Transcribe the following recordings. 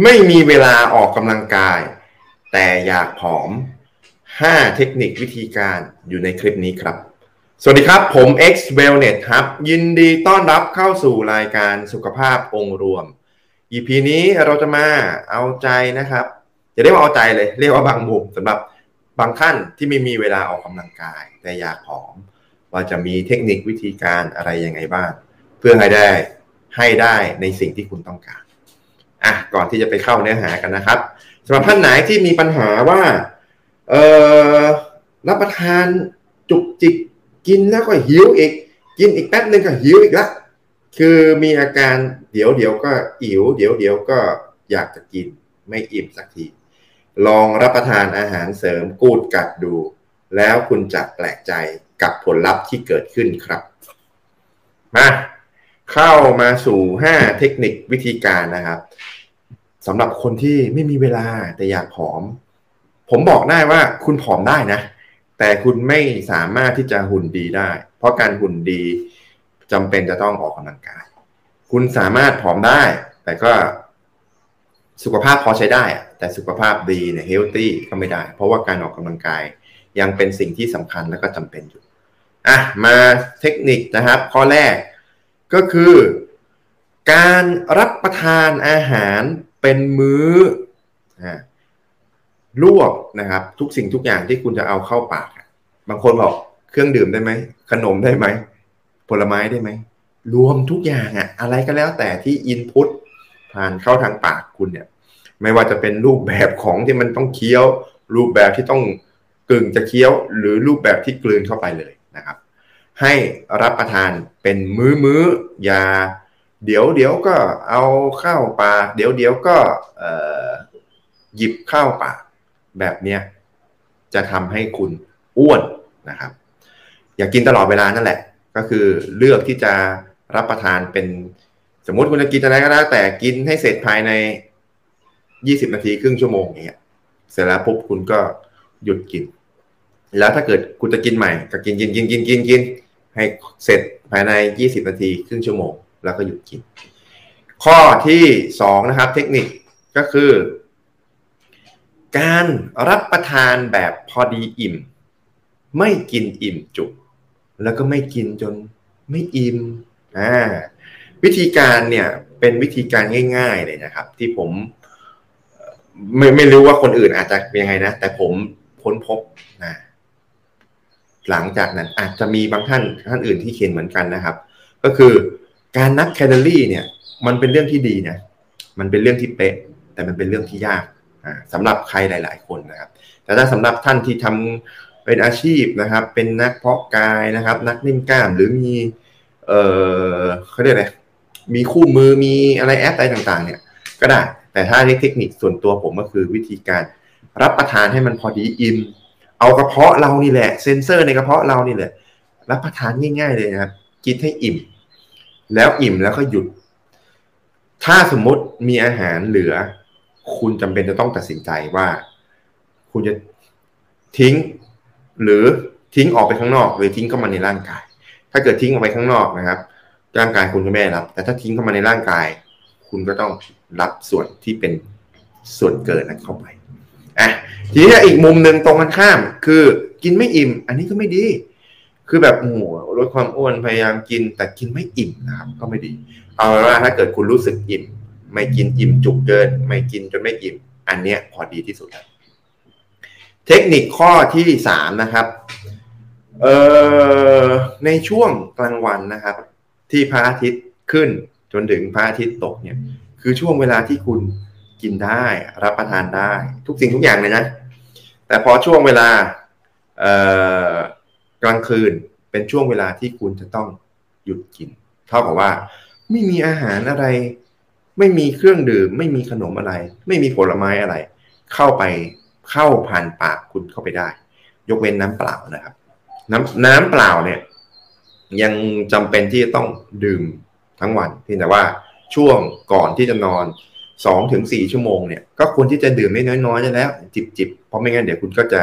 ไม่มีเวลาออกกำลังกาย แต่อยากผอม 5 เทคนิควิธีการอยู่ในคลิปนี้ครับ สวัสดีครับ ผม X Wellness ครับ ยินดีต้อนรับเข้าสู่รายการสุขภาพองค์รวม EP นี้เราจะมาเอาใจนะครับจะเรียกว่าเอาใจเลย เรียกว่าบางมุมสำหรับบางท่านที่ไม่มีเวลาออกกำลังกาย แต่อยากผอม ว่าจะมีเทคนิควิธีการอะไรยังไงบ้าง เพื่อให้ได้ให้ได้ในสิ่งที่คุณต้องการ อะก่อนที่จะไปเข้าเนื้อหากันนะครับสำหรับท่านไหนที่มีปัญหาว่าเออรับประทานจุกจิกกินแล้วก็หิวอีก กินอีกแป๊บนึงก็หิวอีกละคือมีอาการเดี๋ยวเดี๋ยวก็อิ๋วเดี๋ยวเดี๋ยวก็อยากจะกินไม่อิ่มสักที ลองรับประทานอาหารเสริมกูดกัดดู แล้วคุณจะแปลกใจกับผลลัพธ์ที่เกิดขึ้นครับ มา เข้ามาสู่ 5 เทคนิควิธีการนะครับสำหรับคนที่ไม่มีเวลาแต่อยากผอม ผมบอกได้ว่าคุณผอมได้นะ แต่คุณไม่สามารถที่จะหุ่นดีได้ เพราะการหุ่นดีจำเป็นจะต้องออกกำลังกาย คุณสามารถผอมได้ แต่ก็สุขภาพพอใช้ได้ แต่สุขภาพดีเนี่ยเฮลตี้ก็ไม่ได้ เพราะว่าการออกกำลังกายยังเป็นสิ่งที่สำคัญและก็จำเป็นอยู่อะมาเทคนิคนะครับ ข้อแรก ก็คือ การรับประทานอาหารเป็นมื้อลวกนะครับ ทุกสิ่งทุกอย่างที่คุณจะเอาเข้าปาก บางคนบอกเครื่องดื่มได้ไหม ขนมได้ไหม ผลไม้ได้ไหม รวมทุกอย่างอะอะไรก็แล้วแต่ที่อินพุตผ่านเข้าทางปากคุณเนี่ย ไม่ว่าจะเป็นรูปแบบของที่มันต้องเคี้ยว รูปแบบที่ต้องกึ่งจะเคี้ยว หรือรูปแบบที่กลืนเข้าไปเลยนะครับ ให้รับประทานเป็นมื้อมื้อยาเดี๋ยวเดี๋ยวก็เอาข้าวปากเดี๋ยวเดี๋ยวก็หยิบข้าวปากแบบเนี้ยจะทำให้คุณอ้วนนะครับ อย่ากกินตลอดเวลานั่นแหละ ก็คือเลือกที่จะรับประทานเป็นสมมติคุณจะกินอะไรก็แล้วแต่กินให้เสร็จภายในยี่สิบนาทีครึ่งชั่วโมงอย่างเงี้ยเสร็จแล้วปุ๊บคุณก็หยุดกิน แล้วถ้าเกิดคุณจะกินใหม่ก็กินกินกินกินกินกิน ให้เสร็จภายในยี่สิบนาที ครึ่งชั่วโมง แล้วก็หยุดกิน ข้อที่สองนะครับ เทคนิคก็คือ การรับประทานแบบพอดีอิ่ม ไม่กินอิ่มจุก แล้วก็ไม่กินจนไม่อิ่มอ่าวิธีการเนี่ยเป็นวิธีการง่าย ๆ เลยนะครับ ที่ผม ไม่ไม่รู้ว่าคนอื่นอาจจะเป็นยังไงนะ แต่ผมค้นพบนะ หลังจากนั้นอาจจะมีบางท่านท่านอื่นที่เขียนเหมือนกันนะครับ ก็คือการนับแคลอรี่เนี่ยมันเป็นเรื่องที่ดีนะมันเป็นเรื่องที่เป๊ะ แต่มันเป็นเรื่องที่ยากสำหรับใครหลาย ๆ คนนะครับ แต่ถ้าสำหรับท่านที่ทำเป็นอาชีพนะครับ เป็นนักเพาะกายนะครับ นักเล่นกล้ามหรือมีเออเขาเรียกอะไรมีคู่มือมีอะไรแอปอะไรต่างๆ เนี่ย ก็ได้แต่ถ้าเทคนิคส่วนตัวผมก็คือวิธีการรับประทานให้มันพอดีอิ่ม เอากระเพาะเรานี่แหละ เซนเซอร์ในกระเพาะเรานี่แหละ รับประทานง่ายๆเลยนะครับกินให้อิ่ม แล้วอิ่มแล้วก็หยุด ถ้าสมมติมีอาหารเหลือ คุณจำเป็นจะต้องตัดสินใจว่า คุณจะทิ้ง หรือทิ้งออกไปข้างนอกหรือทิ้งเข้ามาในร่างกาย ถ้าเกิดทิ้งออกไปข้างนอกนะครับ ร่างกายคุณก็ไม่รับ แต่ถ้าทิ้งเข้ามาในร่างกาย คุณก็ต้องรับส่วนที่เป็นส่วนเกินนั้นเข้าไป อะทีนี้อีกมุมหนึ่งตรงกันข้าม คือกินไม่อิ่ม อันนี้ก็ไม่ดี คือแบบโอ้โหลดความอ้วนพยายามกิน แต่กินไม่อิ่มนะครับ ก็ไม่ดี เอาว่าถ้าเกิดคุณรู้สึกอิ่ม ไม่กินอิ่มจุกเกิน ไม่กินจนไม่อิ่ม อันเนี้ยพอดีที่สุดเทคนิคข้อที่สามนะครับ เอ่อในช่วงกลางวันนะครับ ที่พระอาทิตย์ขึ้นจนถึงพระอาทิตย์ตกเนี่ย คือช่วงเวลาที่คุณ กินได้รับประทานได้ ทุกสิ่งทุกอย่างเลยนะ แต่พอช่วงเวลากลางคืนเป็นช่วงเวลาที่คุณจะต้องหยุดกิน เท่ากับว่า ไม่มีอาหารอะไร ไม่มีเครื่องดื่ม ไม่มีขนมอะไร ไม่มีผลไม้อะไร เข้าไปเข้าผ่านปากคุณเข้าไปได้ ยกเว้นน้ำเปล่านะครับ น้ำน้ำเปล่าเนี่ย ยังจำเป็นที่จะต้องดื่มทั้งวันเพียงแต่ว่าช่วงก่อนที่จะนอน สองถึงสี่ชั่วโมงเนี่ยก็ควรที่จะดื่มไม่น้อยๆแล้ว จิบๆ เพราะไม่งั้นเดี๋ยวคุณก็จะ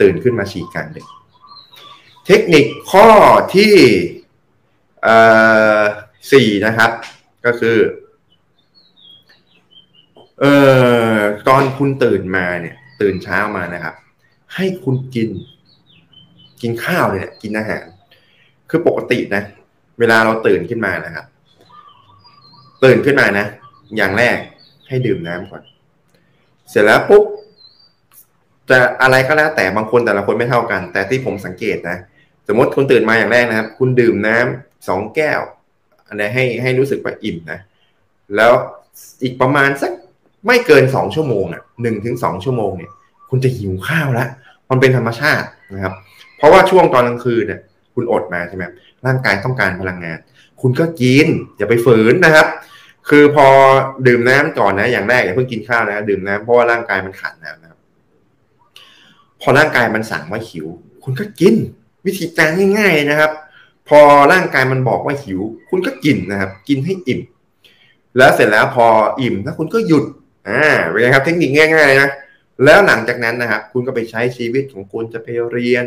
ตื่นขึ้นมาฉี่กลางดึกเทคนิคข้อที่สี่นะครับ ก็คือเอ่อตอนคุณตื่นมาเนี่ย ตื่นเช้ามานะครับ ให้คุณกิน กินข้าวเนี่ยกินอาหาร คือปกตินะ เวลาเราตื่นขึ้นมานะครับ ตื่นขึ้นมานะ อย่างแรก ให้ดื่มน้ำก่อน เสร็จแล้วปุ๊บจะอะไรก็แล้วแต่บางคนแต่ละคนไม่เท่ากัน แต่ที่ผมสังเกตนะ สมมติคุณตื่นมาอย่างแรกนะครับ คุณดื่มน้ำสองแก้วอันนี้ให้ให้รู้สึกว่าอิ่มนะ แล้วอีกประมาณสักไม่เกินสองชั่วโมงอะหนึ่งถึงสองชั่วโมงเนี่ย คุณจะหิวข้าวแล้วมันเป็นธรรมชาตินะครับ เพราะว่าช่วงตอนกลางคืนเนี่ยคุณอดมาใช่ไหมร่างกายต้องการพลังงาน คุณก็กินอย่าไปฝืนนะครับ คือพอดื่มน้ำก่อนนะ อย่างแรกอย่าเพิ่งกินข้าวนะดื่มน้ำเพราะว่าร่างกายมันขาดน้ำนะครับ พอร่างกายมันสั่งว่าหิว คุณก็กิน วิธีการง่าย ๆนะครับ พอร่างกายมันบอกว่าหิว คุณก็กินนะครับ กินให้อิ่ม แล้วเสร็จแล้วพออิ่มแล้วคุณก็หยุดอ่าเป็นไงครับ เทคนิคง่ายๆนะแล้วหลังจากนั้นนะครับ คุณก็ไปใช้ชีวิตของคุณจะไปเรียน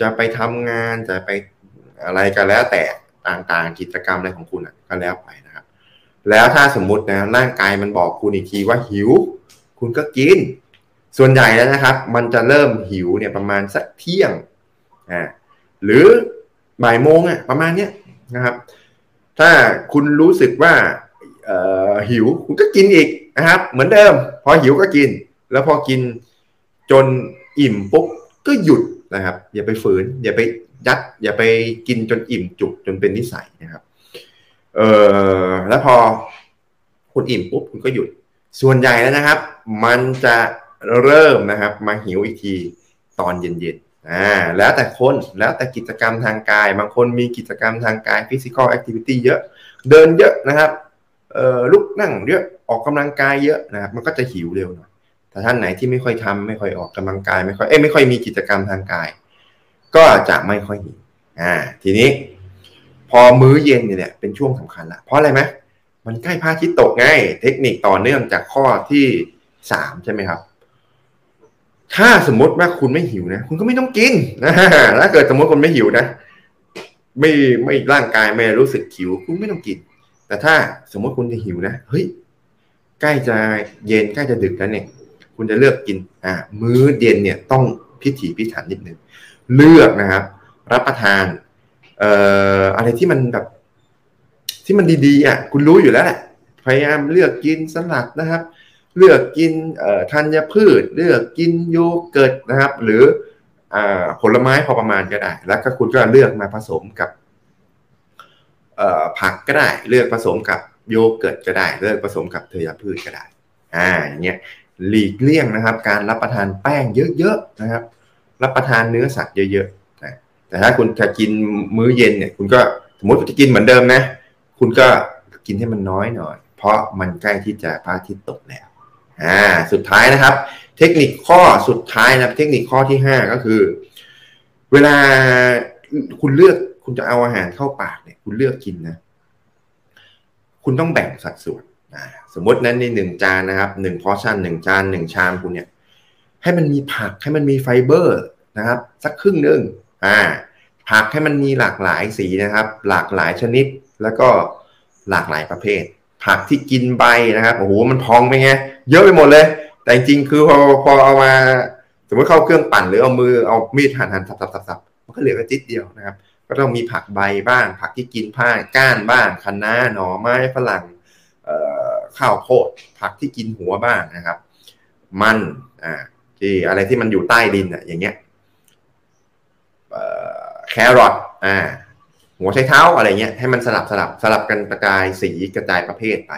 จะไปทำงานจะไปอะไรก็แล้วแต่ต่างๆ กิจกรรมอะไรของคุณอะก็แล้วไปนะ แล้วถ้าสมมุตินะร่างกายมันบอกคุณอีกทีว่าหิว คุณก็กิน ส่วนใหญ่แล้วนะครับ มันจะเริ่มหิวเนี่ยประมาณสักเที่ยงอ่าหรือบ่ายโมงอะประมาณเนี้ยนะครับ ถ้าคุณรู้สึกว่าหิวคุณก็กินอีกนะครับ เหมือนเดิม พอหิวก็กิน แล้วพอกินจนอิ่มปุ๊บก็หยุดนะครับ อย่าไปฝืน อย่าไปยัด อย่าไปกินจนอิ่มจุกจนเป็นนิสัยนะครับ เออแล้วพอคุณอิ่มปุ๊บคุณก็หยุด ส่วนใหญ่แล้วนะครับ มันจะเริ่มนะครับ มาหิวอีกทีตอนเย็นๆอ่าแล้วแต่คนแล้วแต่กิจกรรมทางกาย บางคนมีกิจกรรมทางกาย physical activity เยอะ เดินเยอะนะครับเอ่อลุกนั่งเยอะออกกำลังกายเยอะนะครับ มันก็จะหิวเร็วหน่อยแต่ท่านไหนที่ไม่ค่อยทำไม่ค่อยออกกำลังกายไม่ค่อยเอ้ไม่ค่อยมีกิจกรรมทางกาย ก็จะไม่ค่อยหิวอ่าทีนี้ พอมื้อเย็นเนี่ยเป็นช่วงสำคัญละเพราะอะไรไหมมันใกล้พระอาทิตย์ตกไงเทคนิคต่อเนื่องจากข้อที่สามใช่ไหมครับ ถ้าสมมติว่าคุณไม่หิวนะ คุณก็ไม่ต้องกินนะถ้าเกิดสมมติคุณไม่หิวนะ ไม่ไม่ร่างกายไม่รู้สึกหิว คุณไม่ต้องกิน แต่ถ้าสมมติคุณจะหิวนะเฮ้ยใกล้จะเย็นใกล้จะดึกแล้วเนี่ย คุณจะเลือกกิน อ่า มื้อเย็นเนี่ยต้องพิถีพิถันนิดนึงเลือกนะครับ รับประทาน เอ่ออะไรที่มันแบบ ที่มันดีๆอะคุณรู้อยู่แล้วแหละพยายามเลือกกินสลัดนะครับ เลือกกินธัญพืช เลือกกินโยเกิร์ตนะครับ หรือผลไม้พอประมาณก็ได้ แล้วก็คุณก็เลือกมาผสมกับผักก็ได้ เลือกผสมกับโยเกิร์ตก็ได้ เลือกผสมกับเทยพืชก็ได้อ่าอย่างเงี้ยหลีกเลี่ยงนะครับ การรับประทานแป้งเยอะๆนะครับ รับประทานเนื้อสัตว์เยอะๆนะ แต่ถ้าคุณจะกินมื้อเย็นเนี่ย คุณก็สมมติจะกินเหมือนเดิมนะ คุณก็กินให้มันน้อยหน่อย เพราะมันใกล้ที่จะพระอาทิตย์ตกแล้วอ่าสุดท้ายนะครับ เทคนิคข้อสุดท้ายนะเทคนิคข้อที่ห้าก็คือ เวลาคุณเลือกคุณจะเอาอาหารเข้าปากเนี่ย คุณเลือกกินนะ คุณต้องแบ่งสัดส่วนสมมตินั้นในหนึ่งจานนะครับหนึ่งพอชั่นหนึ่งจานหนึ่งชามคุณเนี่ย ให้มันมีผักให้มันมีไฟเบอร์นะครับ สักครึ่งหนึ่ง อ่าผักให้มันมีหลากหลายสีนะครับ หลากหลายชนิดแล้วก็หลากหลายประเภท ผักที่กินใบนะครับโอ้โหมันพองไปไงเยอะไปหมดเลย แต่จริงคือพอพอเอามาสมมติเข้าเครื่องปั่นหรือเอามือเอามีดหั่นหั่นสับสับสับสับมันก็เหลือแค่จิตเดียวนะครับ ก็ต้องมีผักใบบ้าง ผักที่กินผ้าก้านบ้างคะน้าหน่อไม้ฝรั่งข้าวโพดผักที่กินหัวบ้างนะครับ มันอ่าที่อะไรที่มันอยู่ใต้ดินอะอย่างเงี้ย แครอทอ่าหัวไชเท้าอะไรเงี้ยให้มันสลับสลับสลับกันกระจายสีกระจายประเภทไป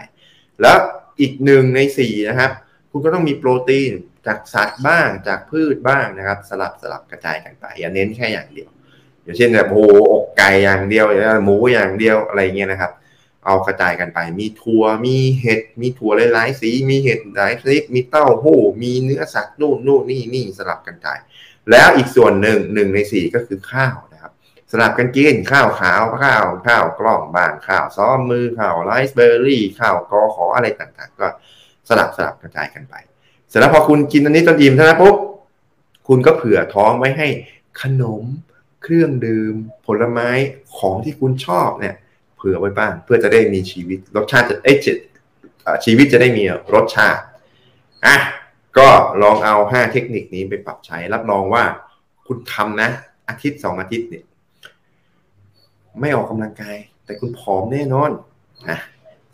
แล้วอีกหนึ่งในสี่นะครับ คุณก็ต้องมีโปรตีนจากสัตว์บ้างจากพืชบ้างนะครับ สลับสลับกระจายกันไปอย่าเน้นแค่อย่างเดียว อย่างเช่นแบบโอ้อกไก่อย่างเดียวหมูอย่างเดียวอะไรเงี้ยนะครับ เอากระจายกันไป มีถั่วมีเห็ดมีถั่วหลายๆสี มีเห็ดหลายชนิดมีเต้าหู้มีเนื้อสัตว์นู่นนู่นนี่นี่สลับกันไป แล้วอีกส่วนหนึ่งหนึ่งในสี่ก็คือข้าวนะครับสลับกันกินข้าวขาวข้าวข้าวกล้องบางข้าวซ้อมมือข้าวไรซ์เบอร์รี่ข้าวกอขออะไรต่างๆ ก็สลับสลับกระจายกันไปเสร็จแล้วพอคุณกินอันนี้จนอิ่มเท่านั้นปุ๊บคุณก็เผื่อท้องไว้ให้ขนม เครื่องดื่ม ผลไม้ของที่คุณชอบเนี่ย เผื่อไว้บ้างเพื่อจะได้มีชีวิตรสชาติจะเอ้ชีวิตจะได้มีรสชาติอะ ก็ลองเอา 5 เทคนิคนี้ไปปรับใช้ รับรองว่าคุณทำนะ อาทิตย์ 2 อาทิตย์เนี่ย ไม่ออกกำลังกาย แต่คุณผอมแน่นอนนะ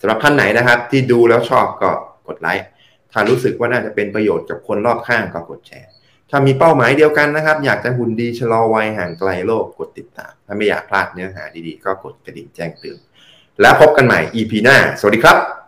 สำหรับท่านไหนนะครับ ที่ดูแล้วชอบก็กดไลค์ถ้ารู้สึกว่าน่าจะเป็นประโยชน์กับคนรอบข้างก็กดแชร์ ถ้ามีเป้าหมายเดียวกันนะครับ อยากจะหุ่นดีชะลอวัยห่างไกลโรคกดติดตาม ถ้าไม่อยากพลาดเนื้อหาดีๆ ก็กดกระดิ่งแจ้งเตือนแล้วพบกันใหม่ EP หน้า สวัสดีครับ